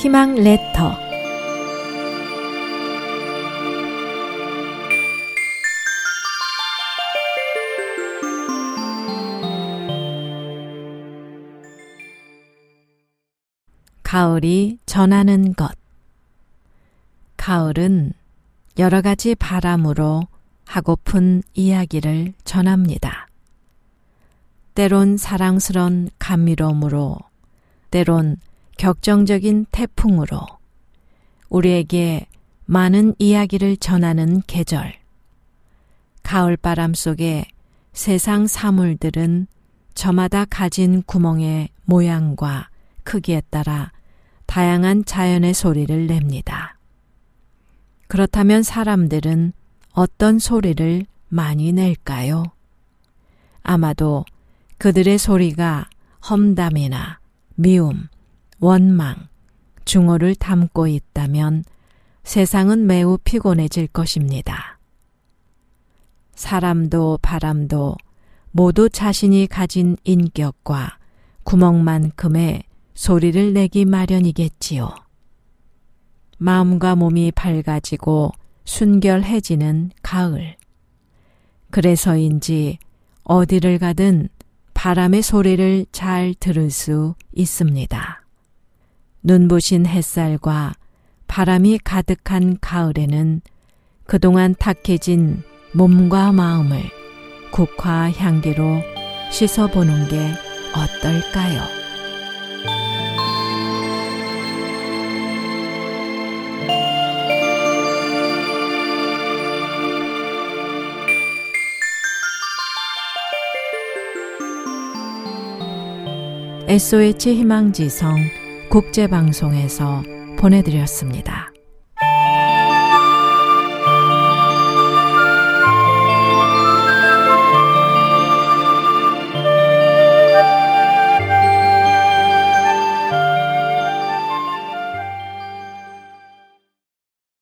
희망 레터 가을이 전하는 것 가을은 여러 가지 바람으로 하고픈 이야기를 전합니다. 때론 사랑스런 감미로움으로, 때론 격정적인 태풍으로 우리에게 많은 이야기를 전하는 계절. 가을 바람 속에 세상 사물들은 저마다 가진 구멍의 모양과 크기에 따라 다양한 자연의 소리를 냅니다. 그렇다면 사람들은 어떤 소리를 많이 낼까요? 아마도 그들의 소리가 험담이나 미움, 원망, 중어를 담고 있다면 세상은 매우 피곤해질 것입니다. 사람도 바람도 모두 자신이 가진 인격과 구멍만큼의 소리를 내기 마련이겠지요. 마음과 몸이 밝아지고 순결해지는 가을. 그래서인지 어디를 가든 바람의 소리를 잘 들을 수 있습니다. 눈부신 햇살과 바람이 가득한 가을에는 그동안 탁해진 몸과 마음을 국화 향기로 씻어보는 게 어떨까요? SOH 희망지성 국제방송에서 보내드렸습니다.